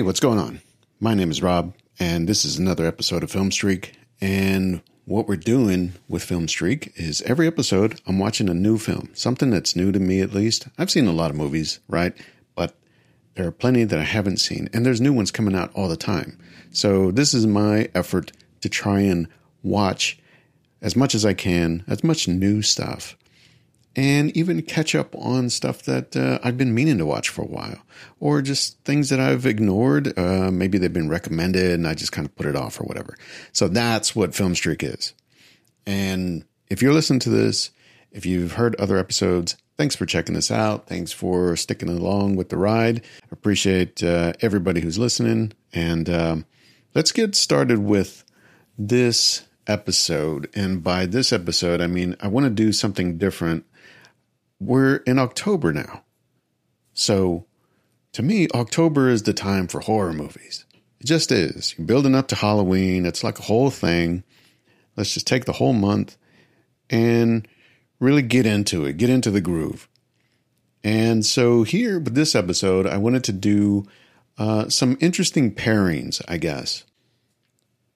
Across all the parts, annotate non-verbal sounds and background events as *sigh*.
Hey, what's going on? My name is Rob, and this is another episode of Film Streak. And what we're doing with Film Streak is every episode I'm watching a new film, something that's new to me at least. I've seen a lot of movies, right? But there are plenty that I haven't seen, and there's new ones coming out all the time. So this is my effort to try and watch as much as I can, as much new stuff and even catch up on stuff that uh, I've been meaning to watch for a while, or just things that I've ignored. Uh, maybe they've been recommended and I just kind of put it off or whatever. So that's what Film Streak is. And if you're listening to this, if you've heard other episodes, thanks for checking this out. Thanks for sticking along with the ride. Appreciate uh, everybody who's listening. And um, let's get started with this episode. And by this episode, I mean, I want to do something different we're in October now. So to me, October is the time for horror movies. It just is. You're building up to Halloween. It's like a whole thing. Let's just take the whole month and really get into it, get into the groove. And so, here with this episode, I wanted to do uh, some interesting pairings, I guess.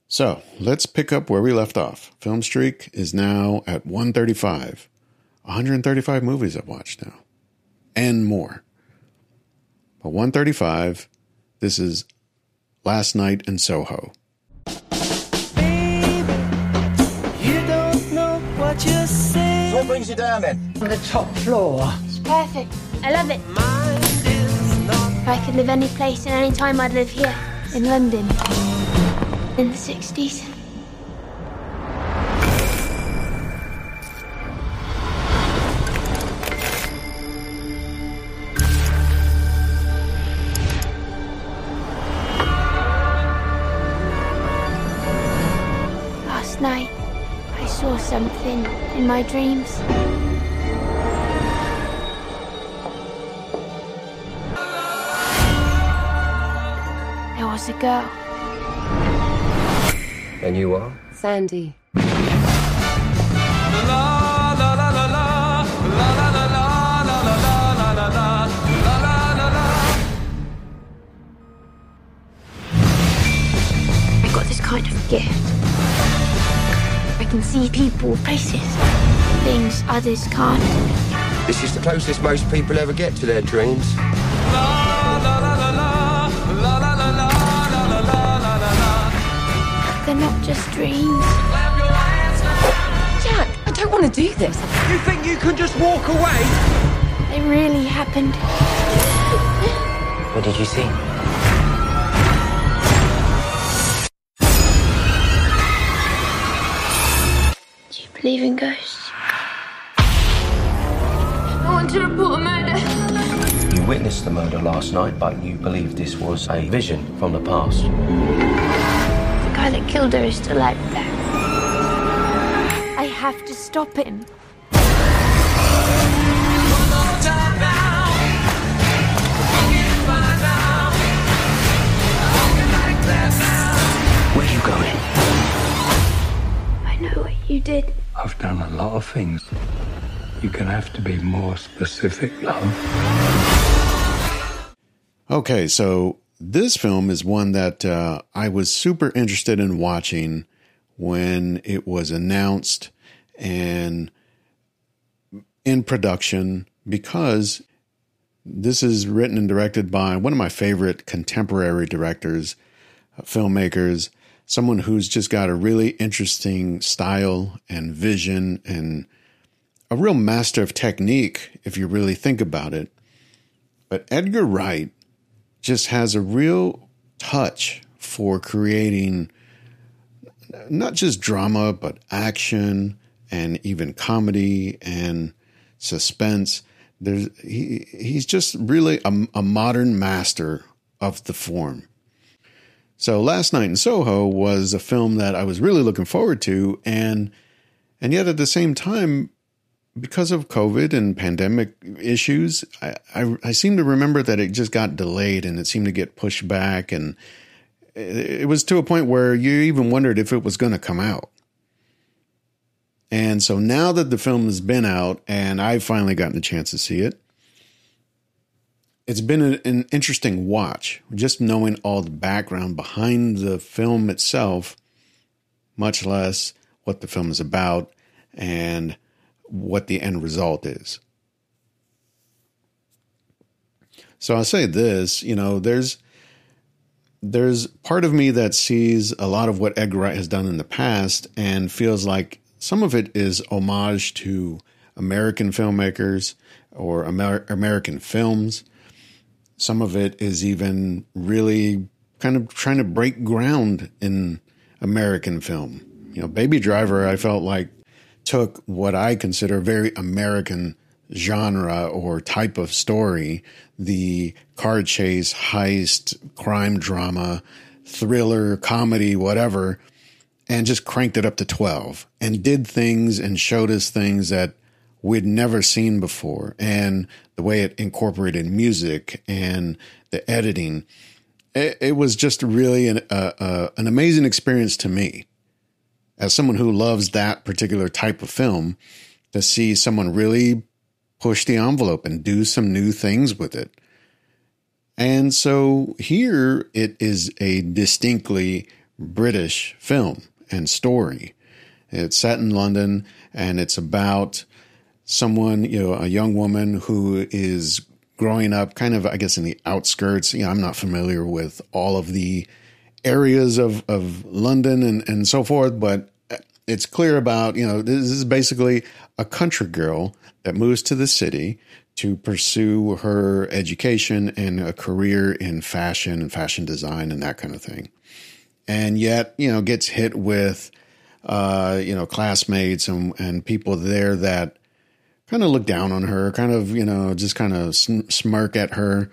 So, let's pick up where we left off. Film Streak is now at 135. 135 movies I've watched now and more. But 135, this is Last Night in Soho. Baby, you don't know what you're saying. So what brings you down then? On the top floor. It's perfect. I love it. Mind is not If I could live any place and any time, I'd live here in London in the 60s. in my dreams. There was a girl. And you are? Sandy. I got this kind of gift. I can see people, places, things others can't. This is the closest most people ever get to their dreams. They're not just dreams. Jack, I don't want to do this. You think you can just walk away? They really happened. What did you see? Do you believe in ghosts? I want to report a murder. You witnessed the murder last night, but you believe this was a vision from the past. The guy that killed her is still out there. I have to stop him. Where are you going? I know what you did. I've done a lot of things. You're gonna have to be more specific, love. Okay, so this film is one that uh, I was super interested in watching when it was announced and in production because this is written and directed by one of my favorite contemporary directors, uh, filmmakers, someone who's just got a really interesting style and vision and a real master of technique if you really think about it. But Edgar Wright just has a real touch for creating not just drama, but action and even comedy and suspense. There's he he's just really a, a modern master of the form. So last night in Soho was a film that I was really looking forward to, and and yet at the same time, because of COVID and pandemic issues, I, I, I seem to remember that it just got delayed and it seemed to get pushed back, and it, it was to a point where you even wondered if it was going to come out. And so now that the film has been out and I've finally gotten a chance to see it, it's been an, an interesting watch, just knowing all the background behind the film itself, much less what the film is about and what the end result is. So I'll say this, you know, there's there's part of me that sees a lot of what Edgar Wright has done in the past and feels like some of it is homage to American filmmakers or Amer- American films. Some of it is even really kind of trying to break ground in American film. You know, Baby Driver, I felt like took what I consider a very American genre or type of story the car chase, heist, crime drama, thriller, comedy, whatever and just cranked it up to 12 and did things and showed us things that we'd never seen before. And the way it incorporated music and the editing, it, it was just really an, uh, uh, an amazing experience to me as someone who loves that particular type of film to see someone really push the envelope and do some new things with it. And so here it is a distinctly British film and story. It's set in London and it's about someone, you know, a young woman who is growing up kind of, I guess, in the outskirts. You know, I'm not familiar with all of the areas of, of London and, and so forth, but it's clear about, you know, this is basically a country girl that moves to the city to pursue her education and a career in fashion and fashion design and that kind of thing and yet you know gets hit with uh, you know classmates and and people there that kind of look down on her, kind of you know just kind of smirk at her,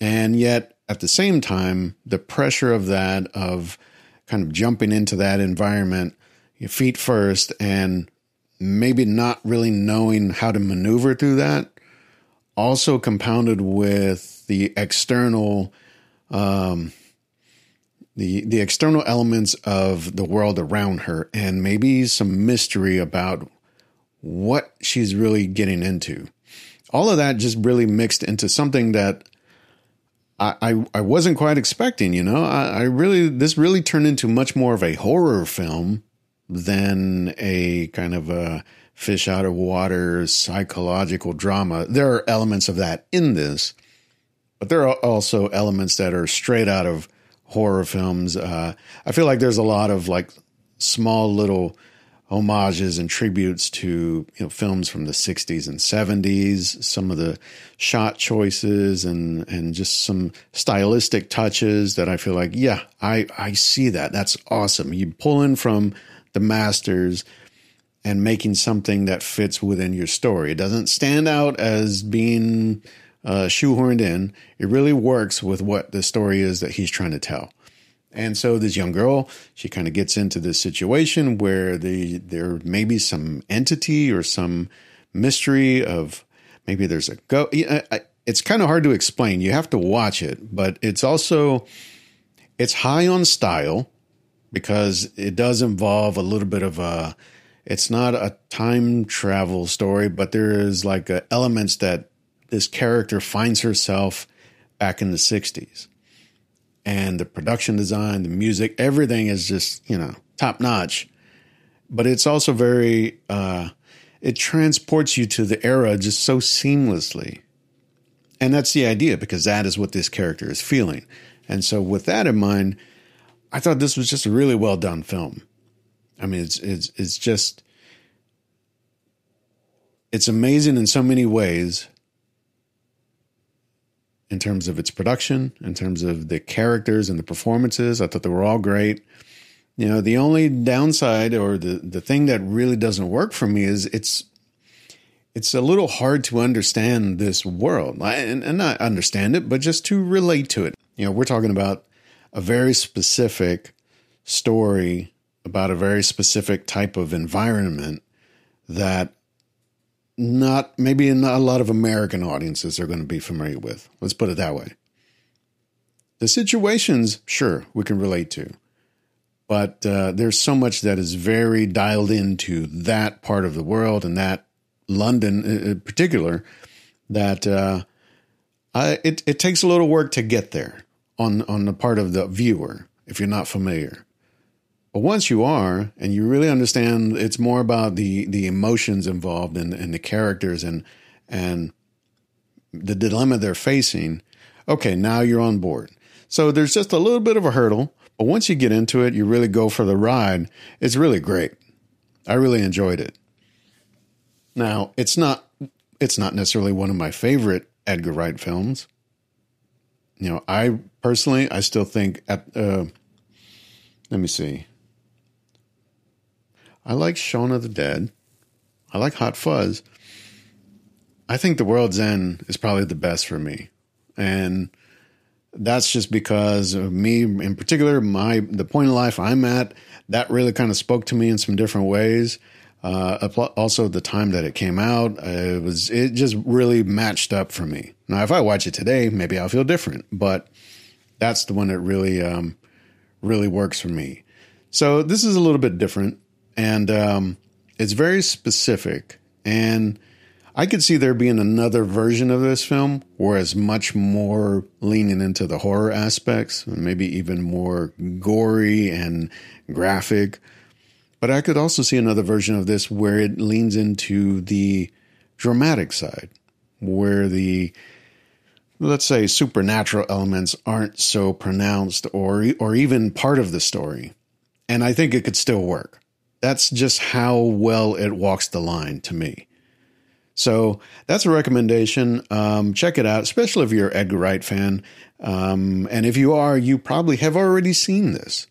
and yet at the same time the pressure of that of kind of jumping into that environment your feet first and maybe not really knowing how to maneuver through that also compounded with the external um, the the external elements of the world around her and maybe some mystery about what she's really getting into. All of that just really mixed into something that I, I, I wasn't quite expecting, you know. I, I really this really turned into much more of a horror film than a kind of a fish out of water psychological drama. There are elements of that in this, but there are also elements that are straight out of horror films. Uh, I feel like there's a lot of like small little homages and tributes to you know films from the 60s and 70s some of the shot choices and and just some stylistic touches that I feel like yeah I I see that that's awesome you pull in from the masters and making something that fits within your story it doesn't stand out as being uh, shoehorned in. It really works with what the story is that he's trying to tell. And so this young girl, she kind of gets into this situation where the there may be some entity or some mystery of maybe there's a go. Uh, it's kind of hard to explain. You have to watch it, but it's also it's high on style because it does involve a little bit of a. It's not a time travel story, but there is like elements that this character finds herself back in the 60s. And the production design, the music, everything is just, you know, top notch. But it's also very, uh, it transports you to the era just so seamlessly. And that's the idea because that is what this character is feeling. And so, with that in mind, I thought this was just a really well done film. I mean, it's it's it's just it's amazing in so many ways, in terms of its production, in terms of the characters and the performances. I thought they were all great. You know, the only downside or the, the thing that really doesn't work for me is it's it's a little hard to understand this world. And, and not understand it, but just to relate to it. You know, we're talking about a very specific story about a very specific type of environment that not maybe not a lot of American audiences are going to be familiar with. Let's put it that way. The situations, sure, we can relate to, but uh, there's so much that is very dialed into that part of the world and that London in particular that uh, I, it it takes a little work to get there on on the part of the viewer if you're not familiar. But once you are, and you really understand, it's more about the the emotions involved and and the characters and and the dilemma they're facing. Okay, now you're on board. So there's just a little bit of a hurdle, but once you get into it, you really go for the ride. It's really great. I really enjoyed it. Now, it's not it's not necessarily one of my favorite Edgar Wright films. You know, I personally I still think at uh let me see. I like Shaun of the Dead. I like Hot Fuzz. I think The World's End is probably the best for me. And that's just because of me in particular, my the point of life I'm at, that really kind of spoke to me in some different ways. Uh, also, the time that it came out, it was it just really matched up for me. Now, if I watch it today, maybe I'll feel different, but that's the one that really um, really works for me. So this is a little bit different, and um, it's very specific. And I could see there being another version of this film where it's much more leaning into the horror aspects, and maybe even more gory and graphic. But I could also see another version of this where it leans into the dramatic side, where the let's say supernatural elements aren't so pronounced or or even part of the story. And I think it could still work. That's just how well it walks the line to me. So that's a recommendation. Um, check it out, especially if you're an Edgar Wright fan. Um, and if you are, you probably have already seen this.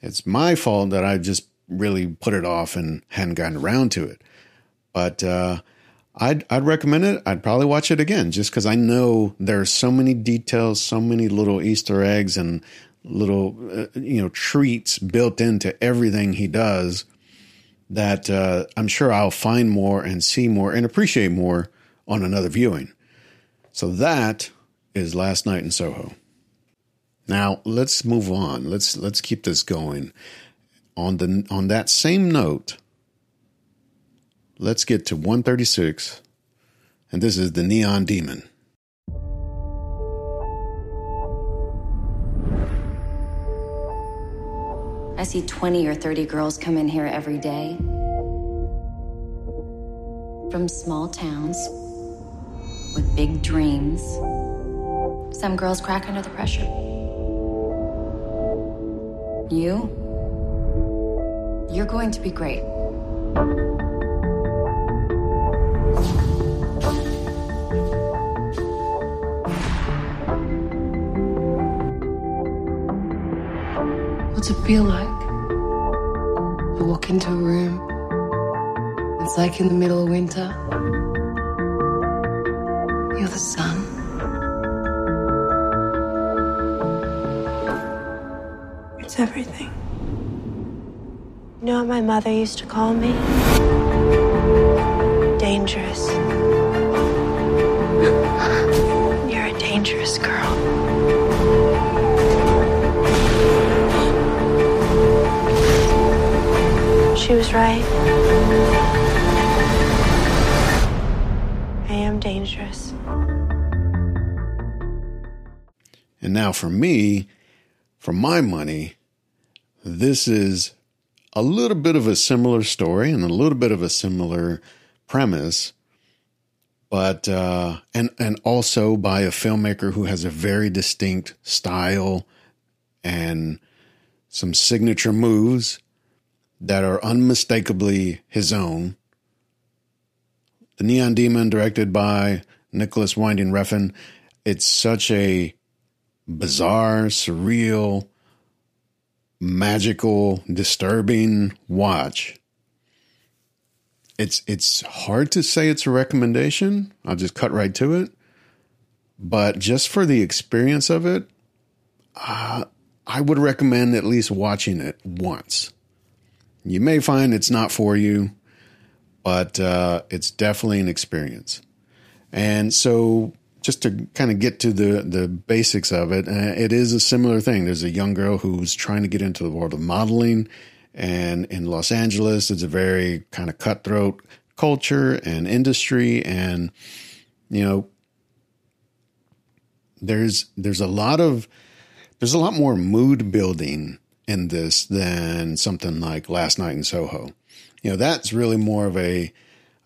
It's my fault that I just really put it off and hadn't gotten around to it. But uh, I'd I'd recommend it. I'd probably watch it again just because I know there are so many details, so many little Easter eggs and little uh, you know treats built into everything he does that uh, I'm sure I'll find more and see more and appreciate more on another viewing. So that is last night in Soho. Now let's move on. Let's let's keep this going on the on that same note, let's get to 136, and this is the Neon Demon. I see 20 or 30 girls come in here every day. From small towns with big dreams. Some girls crack under the pressure. You? You're going to be great. What's it feel like? Walk into a room. It's like in the middle of winter. You're the sun. It's everything. You know what my mother used to call me? Dangerous. *laughs* You're a dangerous girl. She was right. I am dangerous. And now for me, for my money, this is a little bit of a similar story and a little bit of a similar premise, but uh, and and also by a filmmaker who has a very distinct style and some signature moves that are unmistakably his own. The Neon Demon, directed by Nicholas Winding Refn, it's such a bizarre, surreal, magical, disturbing watch. It's it's hard to say it's a recommendation. I'll just cut right to it. But just for the experience of it, uh, I would recommend at least watching it once. You may find it's not for you, but uh, it's definitely an experience. And so, just to kind of get to the the basics of it, uh, it is a similar thing. There's a young girl who's trying to get into the world of modeling, and in Los Angeles, it's a very kind of cutthroat culture and industry, and you know, there's there's a lot of there's a lot more mood building in this than something like Last Night in Soho. You know, that's really more of a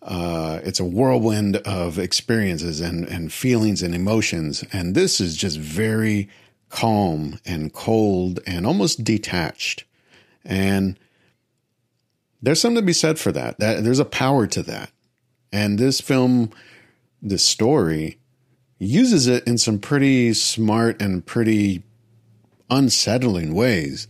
uh, it's a whirlwind of experiences and, and feelings and emotions. And this is just very calm and cold and almost detached. And there's something to be said for that. That there's a power to that. And this film, this story, uses it in some pretty smart and pretty unsettling ways.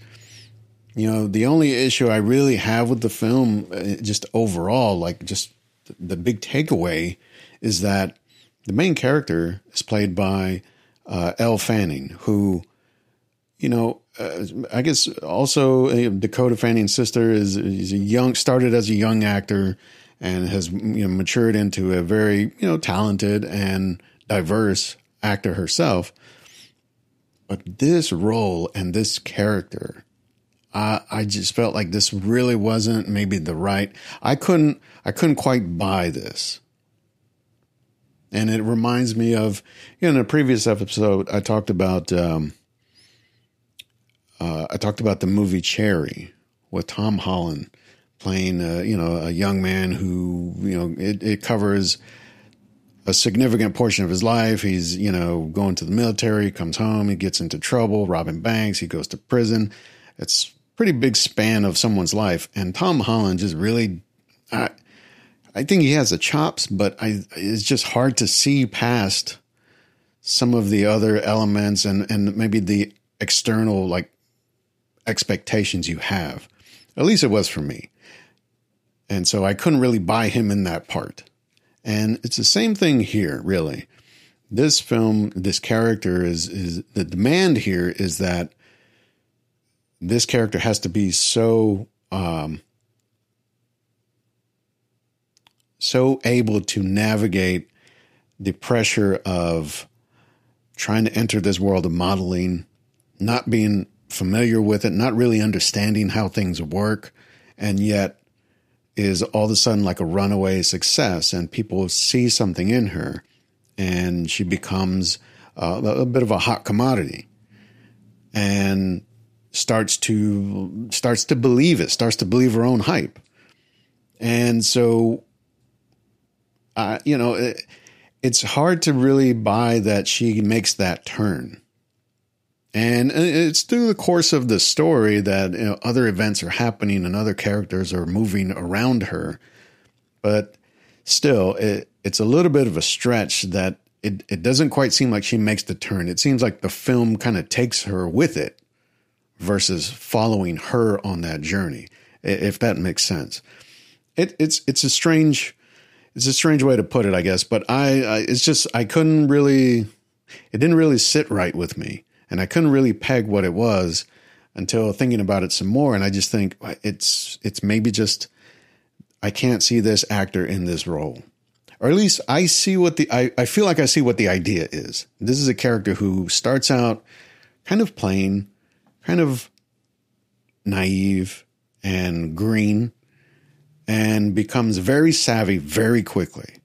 You know, the only issue I really have with the film, uh, just overall, like just the big takeaway, is that the main character is played by uh, Elle Fanning, who, you know, uh, I guess also uh, Dakota Fanning's sister is, is a young, started as a young actor and has you know matured into a very you know talented and diverse actor herself. But this role and this character, I I just felt like this really wasn't maybe the right. I couldn't I couldn't quite buy this. And it reminds me of, you know, in a previous episode, I talked about, um, uh, I talked about the movie Cherry with Tom Holland playing, uh, you know, a young man who, you know, it, it covers a significant portion of his life. He's, you know, going to the military, comes home, he gets into trouble, robbing banks, he goes to prison. It's pretty big span of someone's life. And Tom Holland just really, I, I think he has the chops, but I, it's just hard to see past some of the other elements and, and maybe the external like expectations you have. At least it was for me. And so I couldn't really buy him in that part. And it's the same thing here, really. This film, this character is is the demand here is that this character has to be so um, so able to navigate the pressure of trying to enter this world of modeling, not being familiar with it, not really understanding how things work, and yet is all of a sudden like a runaway success, and people see something in her, and she becomes uh, a bit of a hot commodity, and starts to starts to believe it, starts to believe her own hype, and so, uh, you know, it, it's hard to really buy that she makes that turn. And it's through the course of the story that you know, other events are happening and other characters are moving around her. But still, it, it's a little bit of a stretch that it, it doesn't quite seem like she makes the turn. It seems like the film kind of takes her with it versus following her on that journey, if that makes sense. It, it's it's a strange it's a strange way to put it, I guess. But I, I it's just I couldn't really it didn't really sit right with me and I couldn't really peg what it was until thinking about it some more. And I just think uh, it's it's maybe just I can't see this actor in this role, or at least I see what the I, I feel like I see what the idea is. This is a character who starts out kind of plain, kind of naive and green, and becomes very savvy very quickly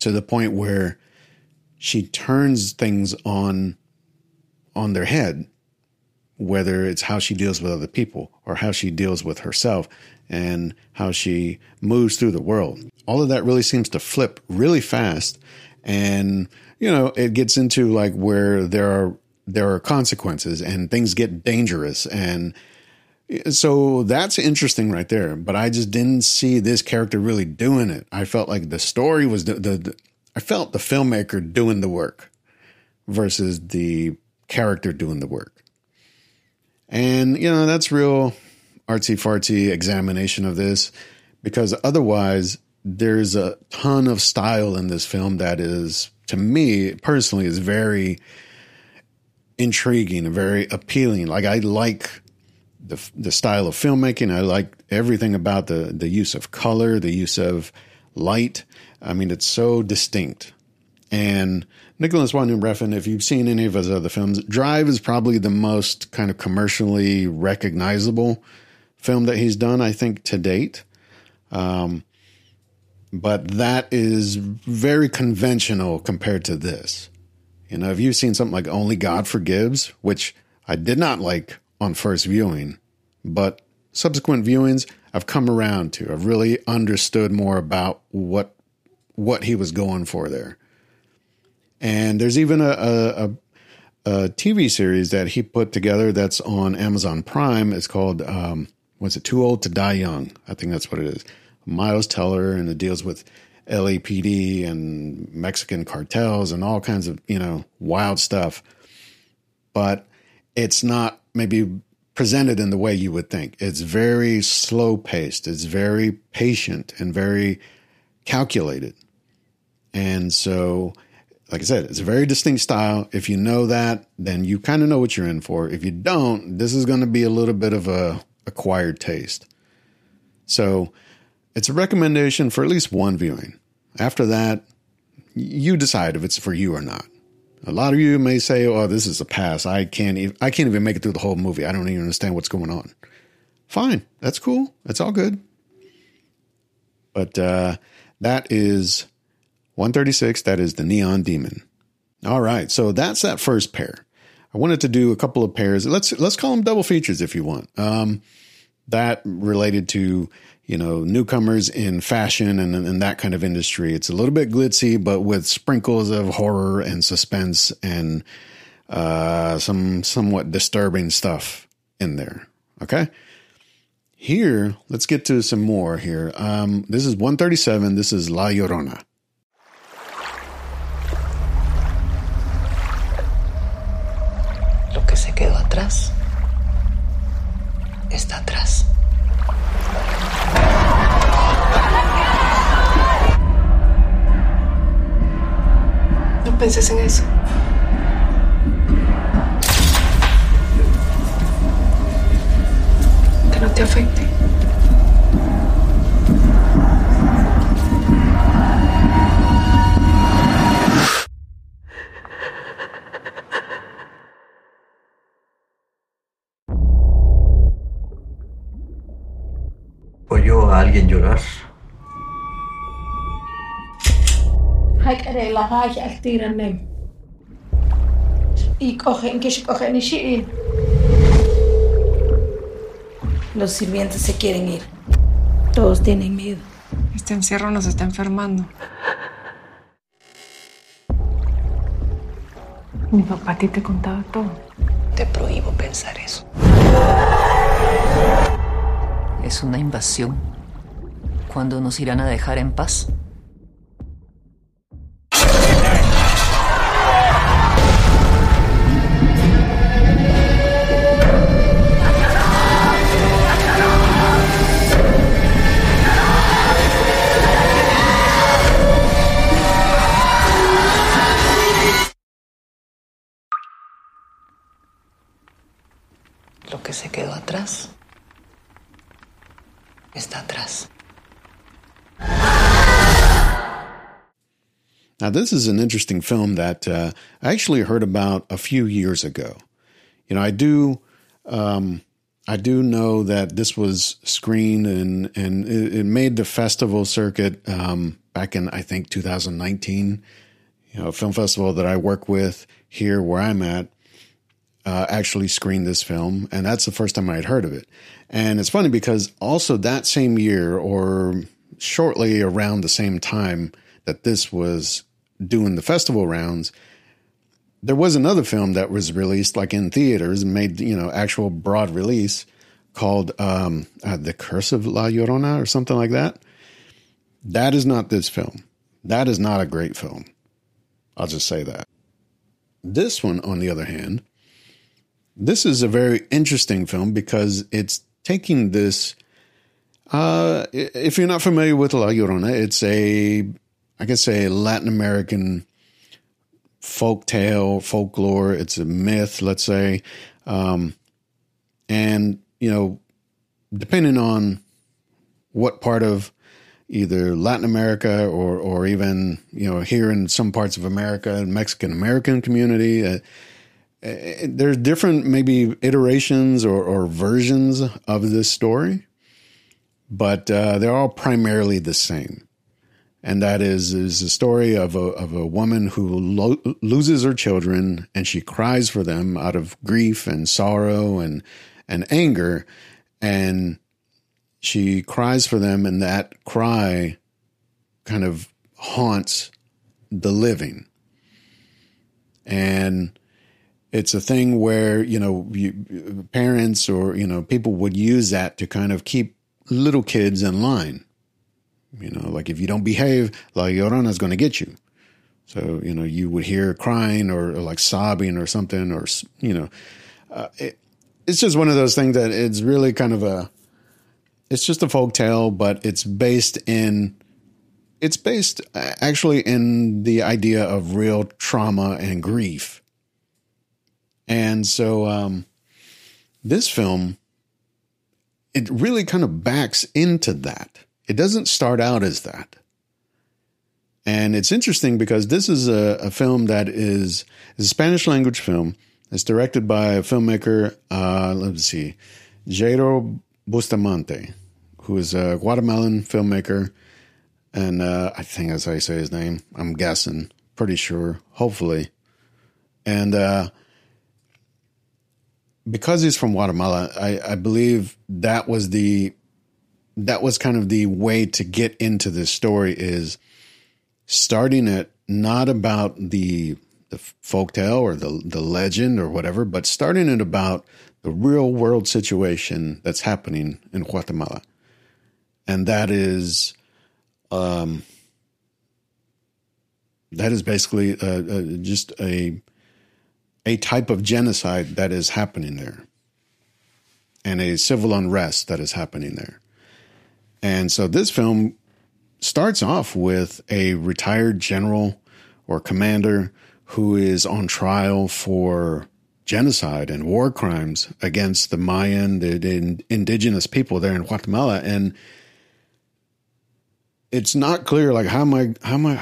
to the point where she turns things on on their head, whether it's how she deals with other people or how she deals with herself and how she moves through the world. All of that really seems to flip really fast. And, you know, it gets into like where there are, there are consequences and things get dangerous. And so that's interesting right there. But I just didn't see this character really doing it. I felt like the story was the, the, the I felt the filmmaker doing the work versus the character doing the work. And, you know, that's real artsy fartsy examination of this because otherwise there's a ton of style in this film that is, to me personally, is very intriguing and very appealing. Like I like the the style of filmmaking. I like everything about the the use of color, the use of light. I mean, it's so distinct. And Nicholas Winding Refn, if you've seen any of his other films, Drive is probably the most kind of commercially recognizable film that he's done, I think, to date. Um, but that is very conventional compared to this. You know, if you've seen something like Only God Forgives, which I did not like on first viewing, but subsequent viewings I've come around to. I've really understood more about what what he was going for there. And there's even a, a, a, a TV series that he put together that's on Amazon Prime. It's called um, what's it? Too Old to Die Young. I think that's what it is. Miles Teller, and it deals with LAPD and Mexican cartels and all kinds of you know wild stuff. But it's not maybe presented in the way you would think. It's very slow paced. It's very patient and very calculated. And so, like I said, it's a very distinct style. If you know that, then you kind of know what you're in for. If you don't, this is going to be a little bit of a acquired taste. So, it's a recommendation for at least one viewing. After that, you decide if it's for you or not. A lot of you may say, "Oh, this is a pass. I can't even I can't even make it through the whole movie. I don't even understand what's going on." Fine. That's cool. That's all good. But uh that is 136. That is the Neon Demon. All right. So that's that first pair. I wanted to do a couple of pairs. Let's let's call them double features if you want. Um that related to you know, newcomers in fashion and, and that kind of industry. It's a little bit glitzy, but with sprinkles of horror and suspense and uh, some somewhat disturbing stuff in there. Okay. Here, let's get to some more here. Um, this is 137. This is La Llorona. Lo que se quedó atrás está atrás. Penses en eso. Que no te afecte. ¿Oyó a alguien llorar? هكذا لغاش كثير النم يكوخن كش كوخن شيء Los sirvientes se quieren ir. Todos tienen miedo. Este encierro nos está enfermando. Mi papá a ti te contaba todo. Te prohíbo pensar eso. Es una invasión. ¿Cuándo nos irán a dejar en paz? Atrás está atrás. Now, this is an interesting film that uh, I actually heard about a few years ago. You know, I do, um, I do know that this was screened and and it, it made the festival circuit um, back in I think 2019. You know, film festival that I work with here where I'm at uh, actually screened this film, and that's the first time I had heard of it. And it's funny because also that same year, or shortly around the same time that this was doing the festival rounds, there was another film that was released like in theaters and made you know actual broad release called um, uh, "The Curse of La Llorona" or something like that. That is not this film. That is not a great film. I'll just say that. This one, on the other hand, this is a very interesting film because it's taking this. Uh, if you're not familiar with La Llorona, it's a, I guess, a Latin American folk tale, folklore. It's a myth, let's say. Um, and, you know, depending on what part of either Latin America or, or even, you know, here in some parts of America, Mexican American community, uh, there's different maybe iterations or, or, versions of this story, but uh, they're all primarily the same. and that is is a story of a of a woman who lo- loses her children and she cries for them out of grief and sorrow and and anger, and she cries for them, and that cry kind of haunts the living, and it's a thing where you know you, parents or you know people would use that to kind of keep little kids in line you know, like if you don't behave, La Llorona is going to get you. So, you know, you would hear crying or, or like sobbing or something, or, you know, uh, it, it's just one of those things that it's really kind of a, it's just a folk tale, but it's based in, it's based uh, actually in the idea of real trauma and grief. And so, um, this film, it really kind of backs into that it doesn't start out as that. And it's interesting because this is a, a film that is, is, a Spanish language film. It's directed by a filmmaker, uh, let's see, Jairo Bustamante, who is a Guatemalan filmmaker. And uh, I think that's how you say his name. I'm guessing, pretty sure, hopefully. And uh, because he's from Guatemala, I, I believe that was the that was kind of the way to get into this story is starting it not about the the folktale or the the legend or whatever, but starting it about the real world situation that's happening in Guatemala, and that is, um, that is basically uh, uh, just a a type of genocide that is happening there, and a civil unrest that is happening there. And so this film starts off with a retired general or commander who is on trial for genocide and war crimes against the Mayan, the, the, indigenous people there in Guatemala. And it's not clear, like, how am I, how am I,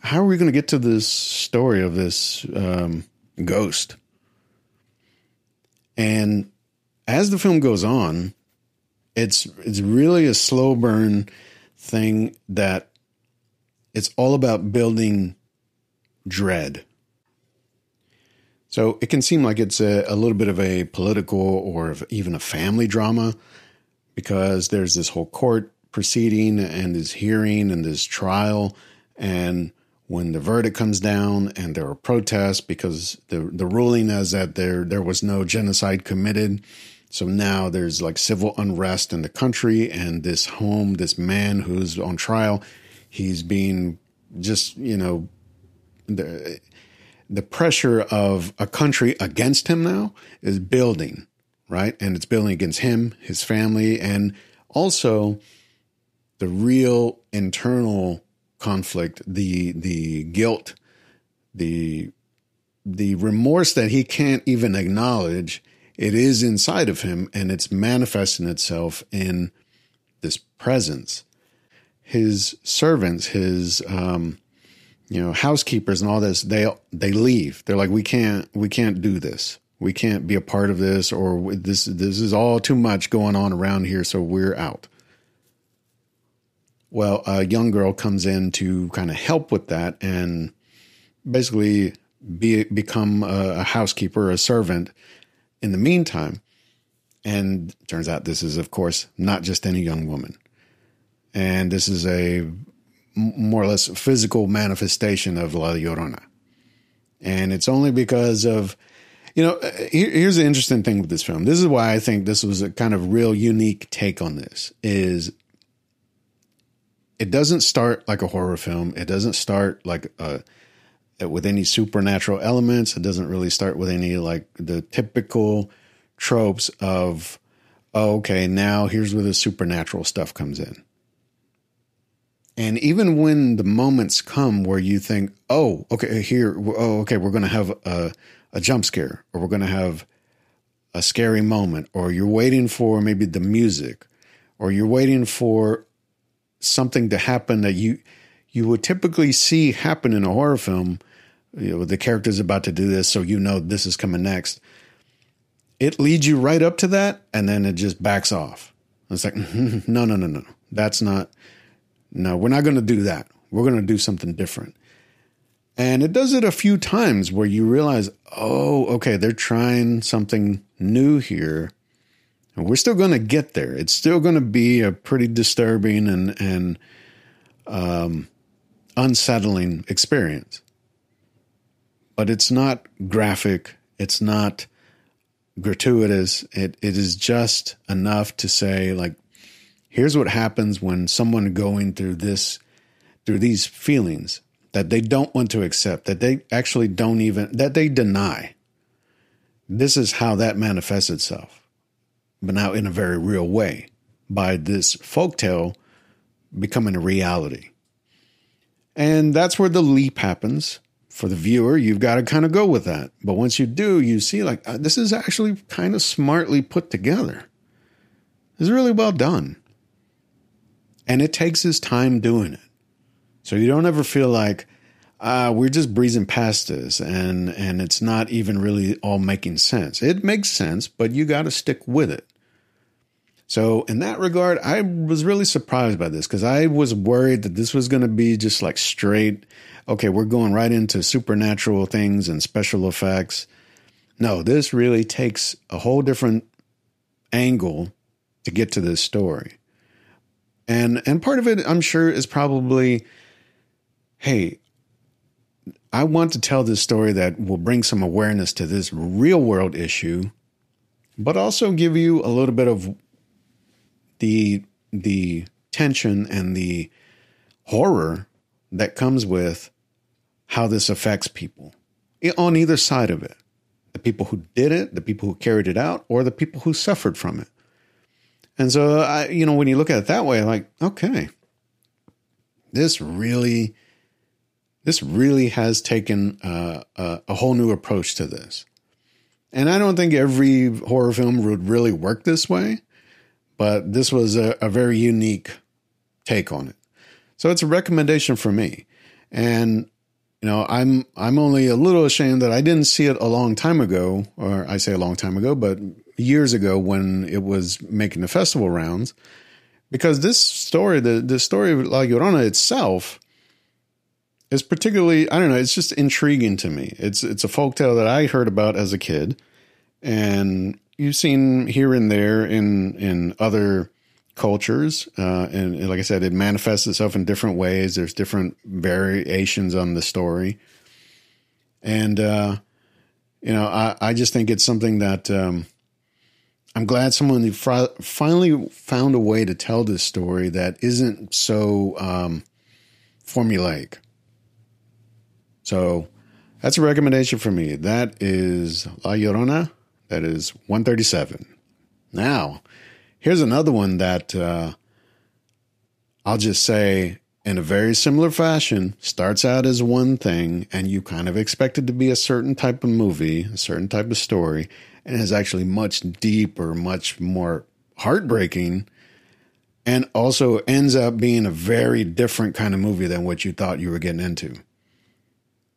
how are we going to get to this story of this um, ghost? And as the film goes on, it's it's really a slow burn thing that it's all about building dread. So it can seem like it's a, a little bit of a political or even a family drama because there's this whole court proceeding and this hearing and this trial and when the verdict comes down and there are protests because the the ruling is that there there was no genocide committed so now there's like civil unrest in the country, and this home, this man who's on trial, he's being just, you know, the, the pressure of a country against him now is building, right? And it's building against him, his family, and also the real internal conflict, the the guilt, the the remorse that he can't even acknowledge it is inside of him and it's manifesting itself in this presence. His servants, his um, you know housekeepers and all this, they they leave. They're like, we can't we can't do this. We can't be a part of this, or this this is all too much going on around here, so we're out. Well, a young girl comes in to kind of help with that and basically be become a, a housekeeper, a servant, in the meantime. And turns out this is, of course, not just any young woman. And this is a more or less physical manifestation of La Llorona. And it's only because of, you know, uh, here, here's the interesting thing with this film. This is why I think this was a kind of real unique take on this is it doesn't start like a horror film. It doesn't start like a, with any supernatural elements. It doesn't really start with any like the typical tropes of, oh, okay, now here's where the supernatural stuff comes in. And even when the moments come where you think, oh, okay, here, oh, okay, we're going to have a, a jump scare or we're going to have a scary moment, or you're waiting for maybe the music, or you're waiting for something to happen that you you would typically see happen in a horror film you know, the character's about to do this, so you know this is coming next. It leads you right up to that, and then it just backs off. It's like, *laughs* no, no, no, no. That's not, no, we're not going to do that. We're going to do something different. And it does it a few times where you realize, oh, okay, they're trying something new here. We're still going to get there. It's still going to be a pretty disturbing and, and um, unsettling experience. But it's not graphic. It's not gratuitous. It, it is just enough to say, like, here's what happens when someone going through this, through these feelings that they don't want to accept, that they actually don't even, that they deny. This is how that manifests itself, but now in a very real way by this folktale becoming a reality. And that's where the leap happens. For the viewer, you've got to kind of go with that. But once you do, you see, like, uh, this is actually kind of smartly put together. It's really well done. And it takes his time doing it. So you don't ever feel like uh, we're just breezing past this and and it's not even really all making sense. It makes sense, but you got to stick with it. So in that regard, I was really surprised by this because I was worried that this was going to be just like straight. Okay, we're going right into supernatural things and special effects. No, this really takes a whole different angle to get to this story. And and part of it I'm sure is probably hey, I want to tell this story that will bring some awareness to this real world issue, but also give you a little bit of the the tension and the horror that comes with how this affects people on either side of it. The people who did it, the people who carried it out, or the people who suffered from it. And so I, you know, when you look at it that way, like, okay, this really this really has taken uh, a, a whole new approach to this. And I don't think every horror film would really work this way, but this was a, a very unique take on it. So it's a recommendation for me. And you know, I'm I'm only a little ashamed that I didn't see it a long time ago, or I say a long time ago, but years ago when it was making the festival rounds, because this story, the the story of La Llorona itself, is particularly I don't know. It's just intriguing to me. It's it's a folktale that I heard about as a kid, and you've seen here and there in in other cultures. Uh, and, like I said, it manifests itself in different ways. There's different variations on the story, and uh, you know, I I just think it's something that. Um, I'm glad someone finally found a way to tell this story that isn't so um, formulaic. So that's a recommendation for me. That is La Llorona. That is 137. Now, here's another one that uh, I'll just say in a very similar fashion starts out as one thing and you kind of expect it to be a certain type of movie, a certain type of story, and is actually much deeper, much more heartbreaking, and also ends up being a very different kind of movie than what you thought you were getting into.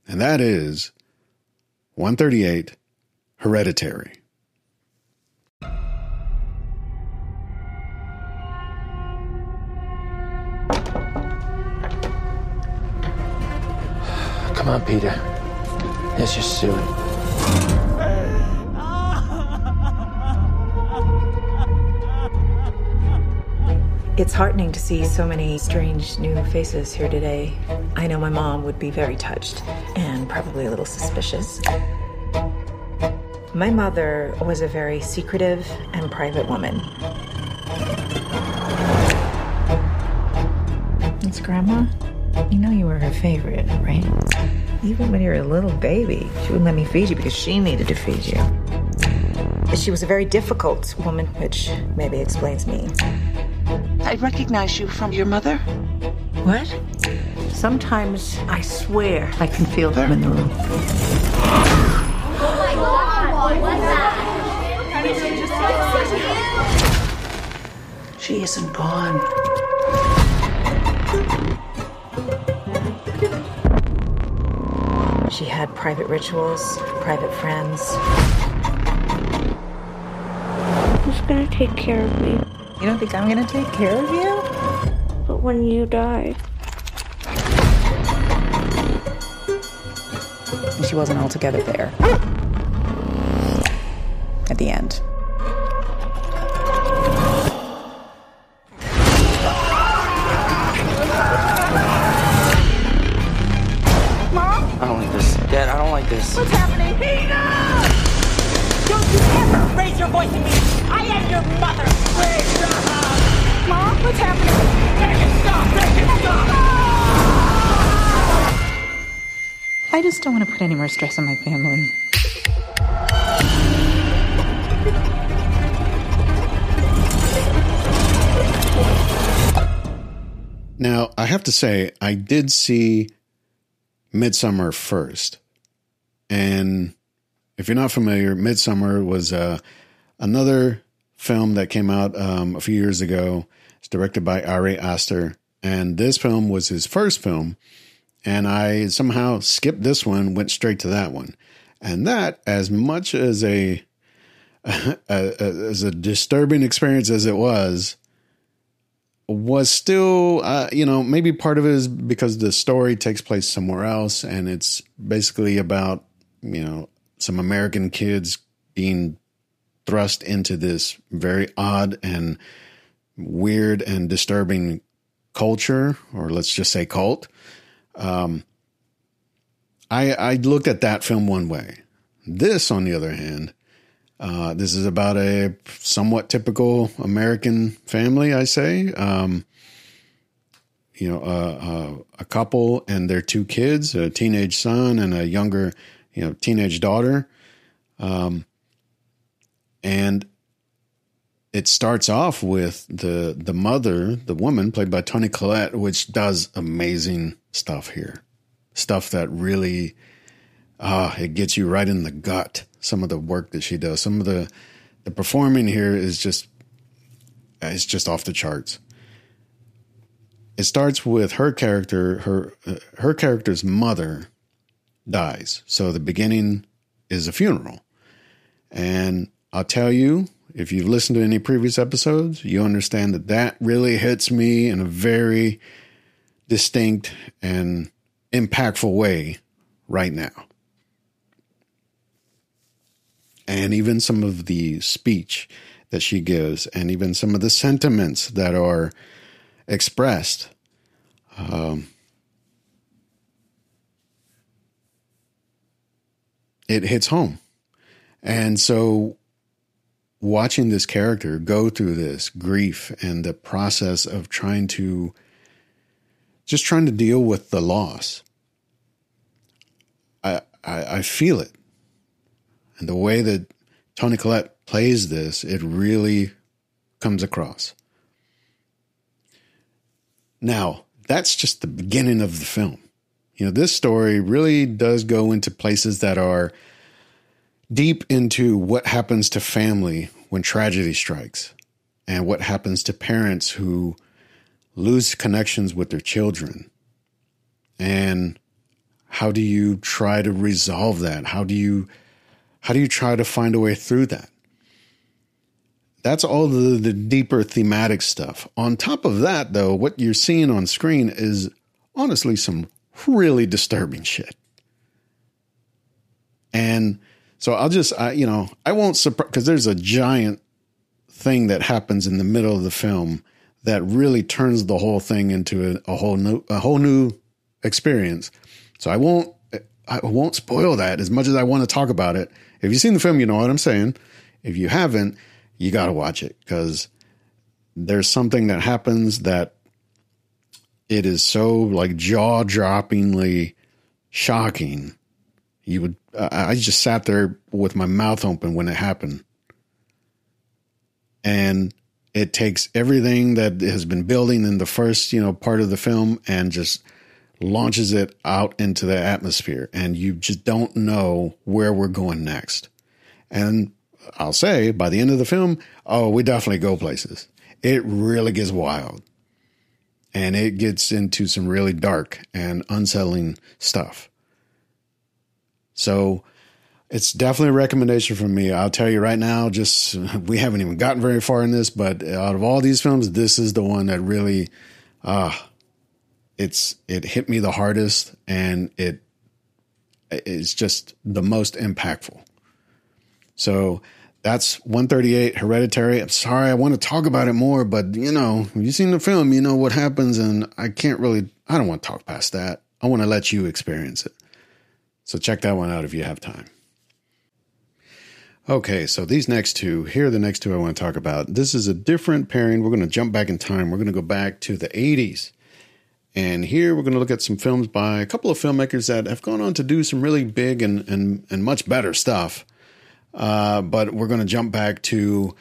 And that is 138 Hereditary. Come on, Peter. Let's just do it. It's heartening to see so many strange new faces here today. I know my mom would be very touched and probably a little suspicious. My mother was a very secretive and private woman. Grandma. You know you were her favorite, right? Even when you were a little baby, she wouldn't let me feed you because she needed to feed you. She was a very difficult woman, which maybe explains me. I recognize you from your mother. What? Sometimes I swear I can feel them in the room. Oh my god, what's that? She isn't gone. She had private rituals, private friends. Who's gonna take care of me? You don't think I'm gonna take care of you? But when you die. She wasn't altogether there. At the end. Don't want to put any more stress on my family. Now, I have to say, I did see Midsommar first. And if you're not familiar, Midsommar was uh, another film that came out um, a few years ago. It's directed by Ari Aster. And this film was his first film. And I somehow skipped this one, went straight to that one. And that, as much as *laughs* a, as a disturbing experience as it was, was still, uh, you know, maybe part of it is because the story takes place somewhere else and it's basically about, you know, some American kids being thrust into this very odd and weird and disturbing culture, or let's just say cult. Um, I, I looked at that film one way. This, on the other hand, uh, this is about a somewhat typical American family, I say. Um, you know, uh, uh, a couple and their two kids, a teenage son and a younger, you know, teenage daughter. Um, and it starts off with the the mother, the woman played by Toni Collette, which does amazing stuff here, stuff that really, ah, it gets you right in the gut some of the work that she does. Some of the the performing here is just it's just off the charts. It starts with her character, her uh, her character's mother dies. So the beginning is a funeral. And I'll tell you, if you've listened to any previous episodes, you understand that that really hits me in a very distinct and impactful way right now and even some of the speech that she gives, and even some of the sentiments that are expressed. Um, it hits home. And so, watching this character go through this grief and the process of trying to just trying to deal with the loss, I, I, I feel it and the way that Toni Collette plays this, it really comes across. Now, that's just the beginning of the film. You know, this story really does go into places that are deep into what happens to family when tragedy strikes and what happens to parents who lose connections with their children. And how do you try to resolve that? How do you how do you try to find a way through that? That's all the, the deeper thematic stuff. On top of that, though, what you're seeing on screen is honestly some really disturbing shit. And so I'll just, I, you know, I won't surprise because there's a giant thing that happens in the middle of the film that really turns the whole thing into a, a whole new, a whole new experience. So I won't, I won't spoil that as much as I want to talk about it. If you've seen the film, you know what I'm saying. If you haven't, you got to watch it because there's something that happens that it is so like jaw droppingly shocking. You would, I just sat there with my mouth open when it happened. And it takes everything that has been building in the first, you know, part of the film and just launches it out into the atmosphere and you just don't know where we're going next. And I'll say by the end of the film, oh, we definitely go places. It really gets wild. And it gets into some really dark and unsettling stuff. So it's definitely a recommendation from me. I'll tell you right now, just *laughs* we haven't even gotten very far in this, but out of all these films, this is the one that really uh, it's it hit me the hardest and it is just the most impactful. So that's 138 Hereditary. I'm sorry, I want to talk about it more, but you know, you've seen the film, you know what happens, and I can't really, I don't want to talk past that. I want to let you experience it. So check that one out if you have time. Okay, so these next two, here are the next two I want to talk about. This is a different pairing. We're going to jump back in time. We're going to go back to the 80s. And here we're going to look at some films by a couple of filmmakers that have gone on to do some really big and, and, and much better stuff. Uh, but we're going to jump back to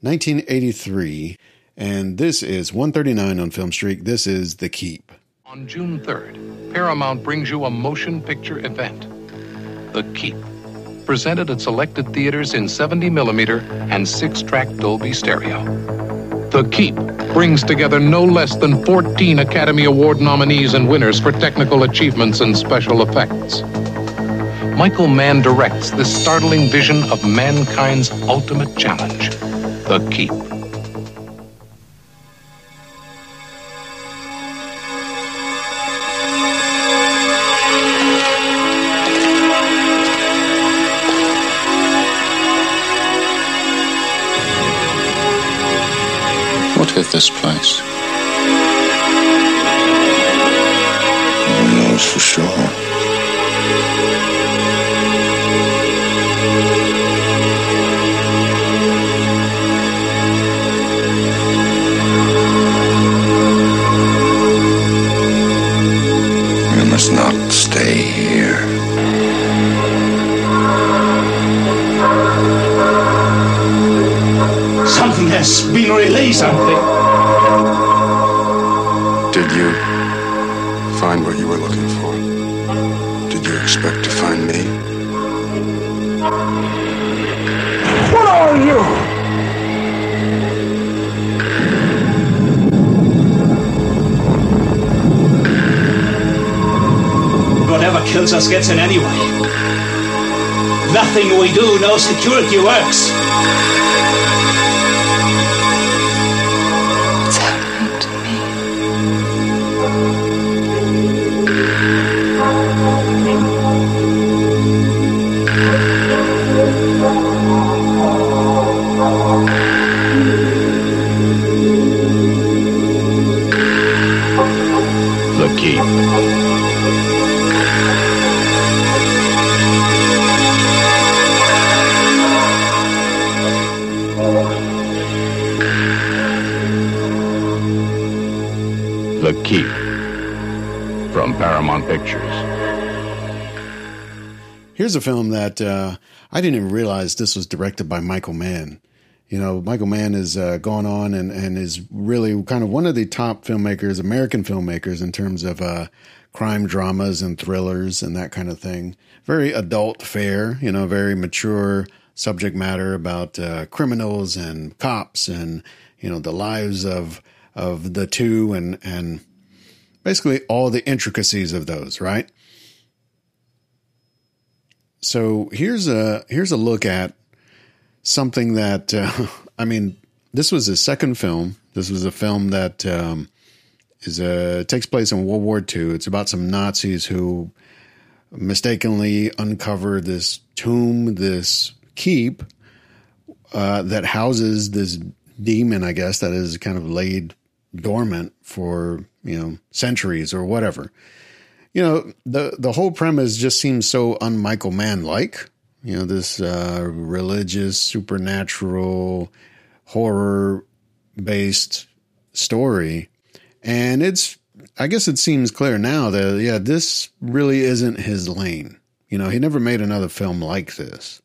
1983. And this is 139 on Film Streak. This is The Keep. On June 3rd, Paramount brings you a motion picture event The Keep. Presented at selected theaters in 70 millimeter and six track Dolby stereo. The Keep brings together no less than 14 Academy Award nominees and winners for technical achievements and special effects. Michael Mann directs this startling vision of mankind's ultimate challenge The Keep. Is this place? No one knows for sure. Has been released. Something. Did you find what you were looking for? Did you expect to find me? What are you? Whatever kills us gets in anyway. Nothing we do, no security works. Here's a film that uh, I didn't even realize this was directed by Michael Mann. You know, Michael Mann has uh, gone on and, and is really kind of one of the top filmmakers, American filmmakers, in terms of uh, crime dramas and thrillers and that kind of thing. Very adult fare, you know, very mature subject matter about uh, criminals and cops and, you know, the lives of of the two and and basically all the intricacies of those, right? So here's a here's a look at something that uh, *laughs* I mean. This was his second film. This was a film that um, is a takes place in World War II. It's about some Nazis who mistakenly uncover this tomb, this keep uh, that houses this demon. I guess that is kind of laid dormant for you know centuries or whatever you know the the whole premise just seems so un Michael Mann like. You know this uh, religious, supernatural, horror based story, and it's. I guess it seems clear now that yeah, this really isn't his lane. You know, he never made another film like this.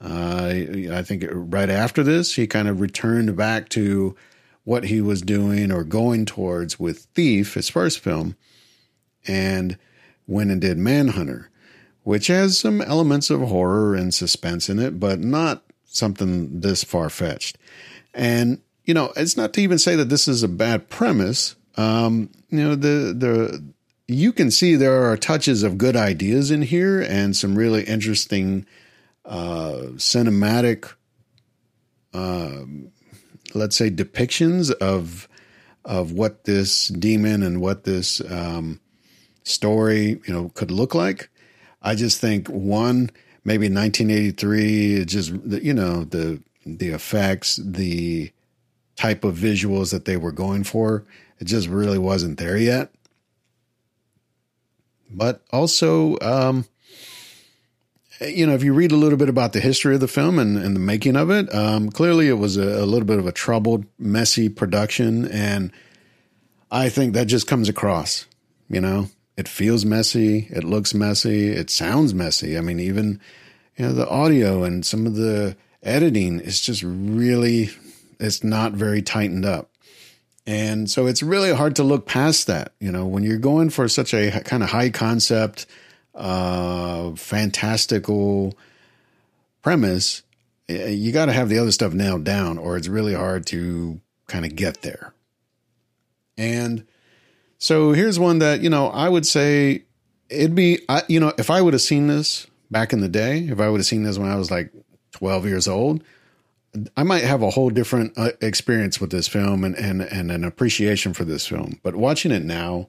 Uh, I think right after this, he kind of returned back to what he was doing or going towards with Thief, his first film, and went and did Manhunter, which has some elements of horror and suspense in it, but not something this far fetched. And you know, it's not to even say that this is a bad premise. Um, you know, the the you can see there are touches of good ideas in here and some really interesting uh, cinematic, uh, let's say, depictions of of what this demon and what this um, story, you know, could look like. I just think one, maybe 1983, it just you know the the effects, the type of visuals that they were going for, it just really wasn't there yet. But also, um, you know, if you read a little bit about the history of the film and, and the making of it, um, clearly it was a, a little bit of a troubled, messy production, and I think that just comes across. You know, it feels messy, it looks messy, it sounds messy. I mean, even you know the audio and some of the editing is just really it's not very tightened up. And so it's really hard to look past that, you know, when you're going for such a kind of high concept, uh, fantastical premise, you got to have the other stuff nailed down, or it's really hard to kind of get there. And so here's one that, you know, I would say it'd be, I, you know, if I would have seen this back in the day, if I would have seen this when I was like 12 years old, I might have a whole different uh, experience with this film and, and, and an appreciation for this film. But watching it now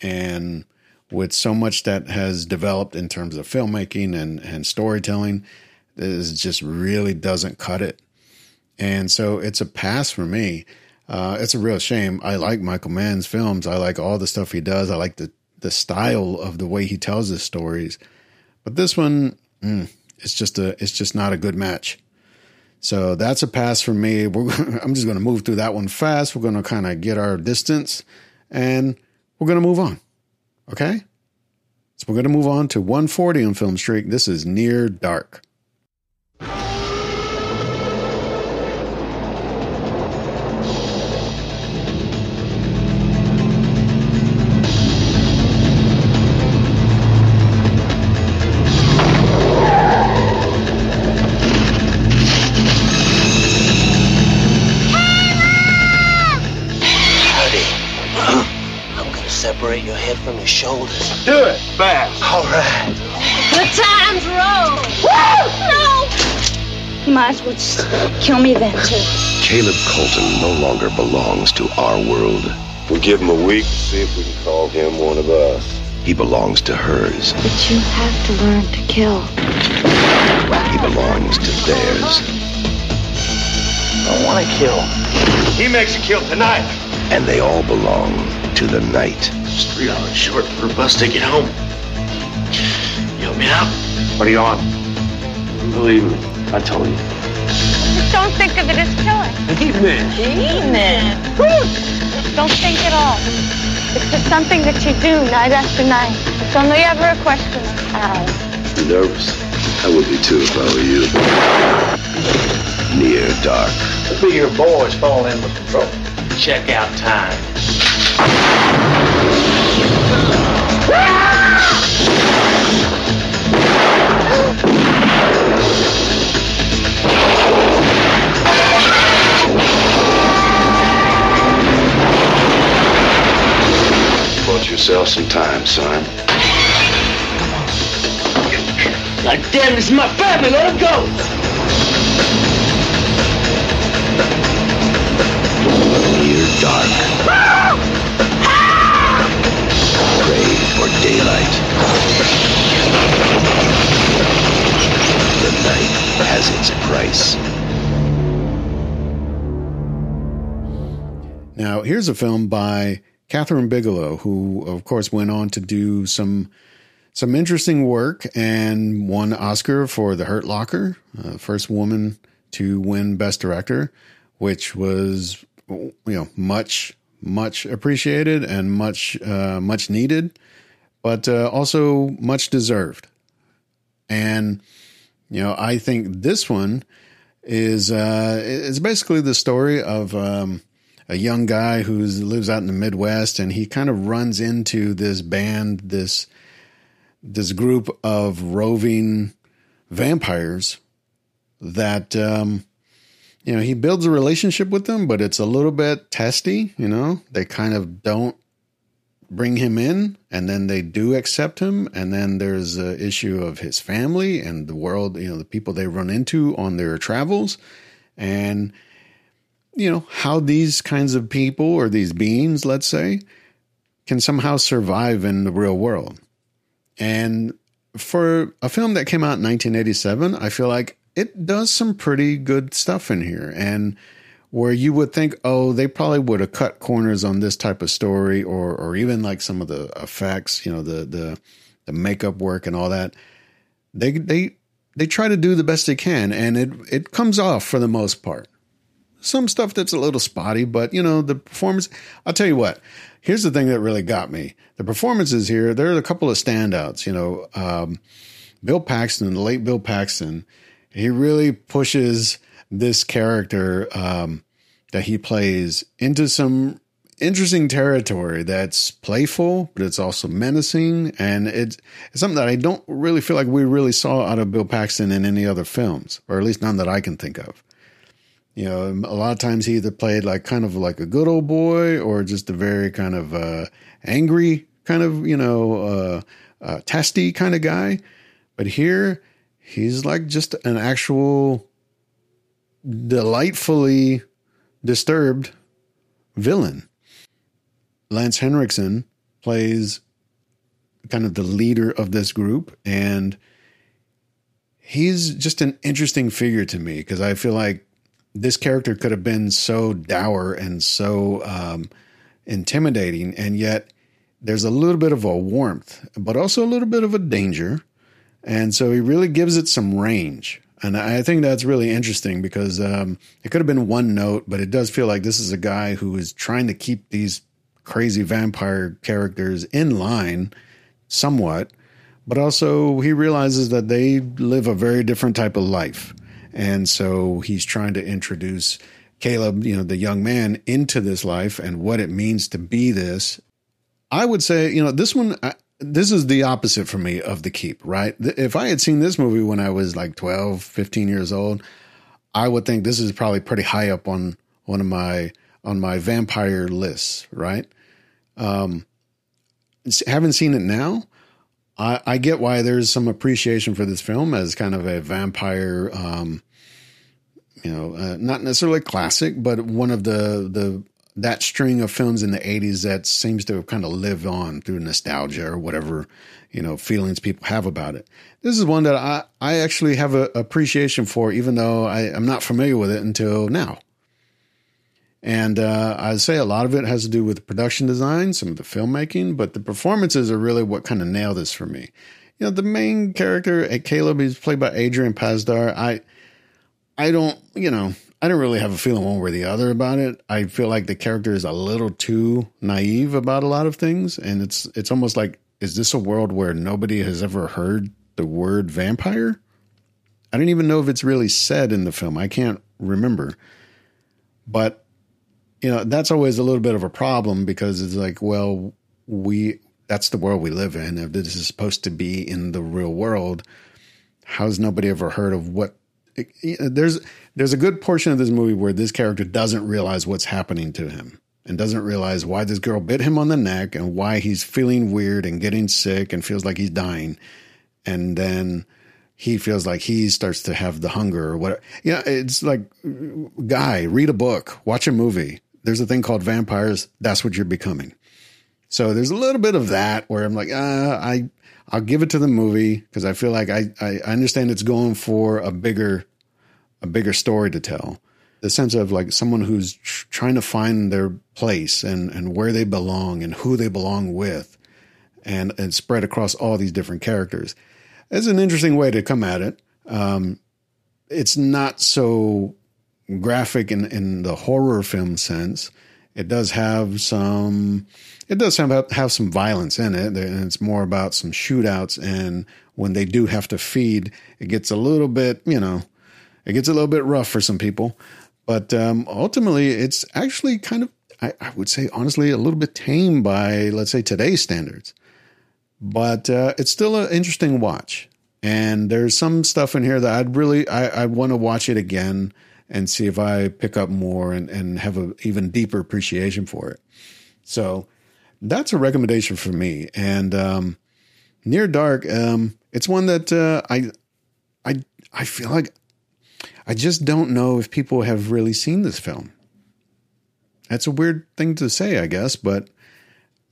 and with so much that has developed in terms of filmmaking and, and storytelling, this just really doesn't cut it. And so it's a pass for me. Uh, it's a real shame. I like Michael Mann's films. I like all the stuff he does. I like the, the style of the way he tells his stories. But this one, mm, it's just a, it's just not a good match. So that's a pass for me. We're, *laughs* I'm just going to move through that one fast. We're going to kind of get our distance and we're going to move on. Okay? So we're going to move on to 140 on Film Streak. This is Near Dark. From your shoulders. Do it fast. All right. The time's roll. Woo! No! You might as well just kill me then, too. Caleb Colton no longer belongs to our world. We'll give him a week to see if we can call him one of us. He belongs to hers. But you have to learn to kill. He belongs to theirs. I want to kill. He makes a kill tonight. And they all belong to the night. It's three hours short for a bus ticket home. You help me out? What are you on? Believe me, I told you. Just don't think of it as killing. Evening. Evening. Don't think at all. It's just something that you do night after night. It's only ever a question of how. You nervous? I would be too if I were you. Near dark. Let's be your boys falling in with control. Check out time. Bought yourself some time, son. Like, damn, this is my family. Let him go. Near dark. Ah! Daylight. The night has its price. Now, here's a film by Kathryn Bigelow, who, of course, went on to do some some interesting work and won Oscar for The Hurt Locker, uh, first woman to win Best Director, which was you know much much appreciated and much uh, much needed, but uh, also much deserved. And you know, I think this one is uh, is basically the story of. Um, a young guy who lives out in the Midwest, and he kind of runs into this band, this this group of roving vampires that um, you know he builds a relationship with them, but it's a little bit testy. You know, they kind of don't bring him in, and then they do accept him, and then there's a issue of his family and the world. You know, the people they run into on their travels, and you know, how these kinds of people or these beings, let's say, can somehow survive in the real world. And for a film that came out in 1987, I feel like it does some pretty good stuff in here. And where you would think, oh, they probably would have cut corners on this type of story, or or even like some of the effects, you know, the the the makeup work and all that. They they they try to do the best they can, and it it comes off for the most part. Some stuff that's a little spotty, but you know the performance. I'll tell you what. Here's the thing that really got me: the performances here. There are a couple of standouts. You know, um, Bill Paxton, the late Bill Paxton, he really pushes this character um, that he plays into some interesting territory that's playful, but it's also menacing. And it's, it's something that I don't really feel like we really saw out of Bill Paxton in any other films, or at least none that I can think of. You know, a lot of times he either played like kind of like a good old boy or just a very kind of uh, angry, kind of, you know, uh, uh, testy kind of guy. But here, he's like just an actual delightfully disturbed villain. Lance Henriksen plays kind of the leader of this group, and he's just an interesting figure to me because I feel like this character could have been so dour and so um, intimidating, and yet there's a little bit of a warmth, but also a little bit of a danger. And so he really gives it some range. And I think that's really interesting because um, it could have been one note, but it does feel like this is a guy who is trying to keep these crazy vampire characters in line somewhat, but also he realizes that they live a very different type of life. And so he's trying to introduce Caleb, you know, the young man, into this life and what it means to be this. I would say, you know, this one, this is the opposite for me of the keep, right? If I had seen this movie when I was like 12, 15 years old, I would think this is probably pretty high up on one of my on my vampire lists, right? Um, haven't seen it now. I, I get why there's some appreciation for this film as kind of a vampire, um, you know, uh, not necessarily classic, but one of the the that string of films in the 80s that seems to have kind of live on through nostalgia or whatever you know feelings people have about it. This is one that i i actually have a appreciation for even though I, i'm not familiar with it until now. And uh, i'd say a lot of it has to do with the production design some of the filmmaking but the performances are really what kind of nail this for me. You know the main character caleb is played by adrian pasdar i i don't you know I don't really have a feeling one way or the other about it. I feel like the character is a little too naive about a lot of things, and it's it's almost like is this a world where nobody has ever heard the word vampire? I don't even know if it's really said in the film. I can't remember. But you know, that's always a little bit of a problem because it's like, well, we that's the world we live in. If this is supposed to be in the real world, how's nobody ever heard of what there's there's a good portion of this movie where this character doesn't realize what's happening to him and doesn't realize why this girl bit him on the neck and why he's feeling weird and getting sick and feels like he's dying and then he feels like he starts to have the hunger or whatever. Yeah, it's like guy, read a book, watch a movie. There's a thing called vampires. That's what you're becoming. So there's a little bit of that where I'm like, uh, I I'll give it to the movie because I feel like I, I understand it's going for a bigger a bigger story to tell. The sense of like someone who's tr- trying to find their place and and where they belong and who they belong with, and and spread across all these different characters. It's an interesting way to come at it. Um, it's not so graphic in in the horror film sense. It does have some it does have have some violence in it, and it's more about some shootouts. And when they do have to feed, it gets a little bit, you know, it gets a little bit rough for some people. But um, ultimately, it's actually kind of, I, I, would say, honestly, a little bit tame by, let's say, today's standards. But uh, it's still an interesting watch. And there's some stuff in here that I'd really, I, I want to watch it again and see if I pick up more and, and have an even deeper appreciation for it. So that's a recommendation for me. And um, Near Dark, um, it's one that uh, I I I feel like I just don't know if people have really seen this film. That's a weird thing to say, I guess, but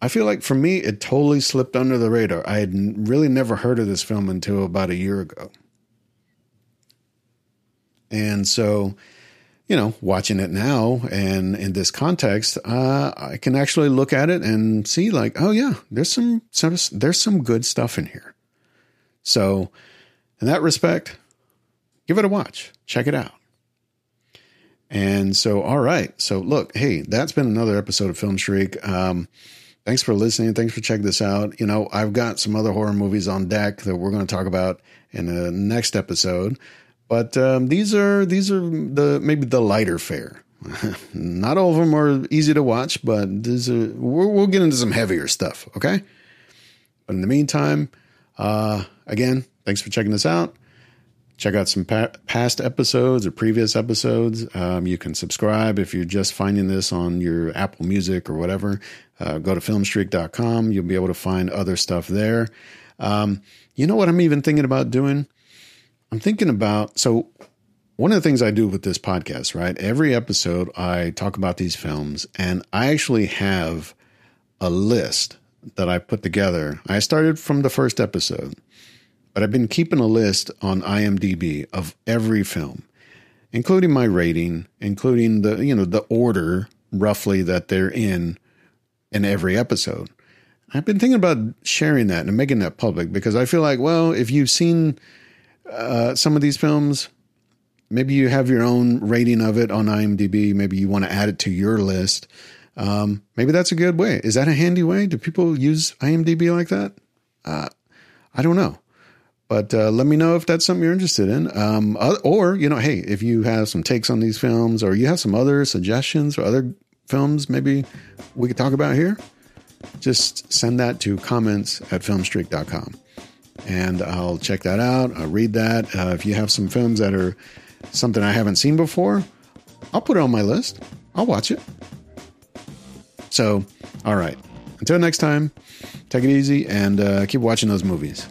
I feel like for me, it totally slipped under the radar. I had really never heard of this film until about a year ago. And so, you know, watching it now and in this context, uh, I can actually look at it and see like, oh yeah, there's some, some there's some good stuff in here. So, in that respect, give it a watch. Check it out. And so, all right. So, look, hey, that's been another episode of Film Streak. Um, thanks for listening. Thanks for checking this out. You know, I've got some other horror movies on deck that we're going to talk about in the next episode. But um, these are these are the maybe the lighter fare. *laughs* Not all of them are easy to watch, but these are, we'll, we'll get into some heavier stuff. Okay. But in the meantime, uh, again, thanks for checking this out. Check out some pa- past episodes or previous episodes. Um, you can subscribe if you're just finding this on your Apple Music or whatever. Uh, go to filmstreak.com. You'll be able to find other stuff there. Um, you know what I'm even thinking about doing? I'm thinking about so one of the things I do with this podcast, right? Every episode I talk about these films and I actually have a list that I put together. I started from the first episode but I've been keeping a list on IMDb of every film, including my rating, including the you know the order roughly that they're in in every episode. I've been thinking about sharing that and making that public because I feel like, well, if you've seen uh, some of these films, maybe you have your own rating of it on IMDb. Maybe you want to add it to your list. Um, maybe that's a good way. Is that a handy way? Do people use IMDb like that? Uh, I don't know. But uh, let me know if that's something you're interested in. Um, or, you know, hey, if you have some takes on these films or you have some other suggestions or other films maybe we could talk about here, just send that to comments at filmstreak.com. And I'll check that out. I'll read that. Uh, if you have some films that are something I haven't seen before, I'll put it on my list. I'll watch it. So, all right. Until next time, take it easy and uh, keep watching those movies.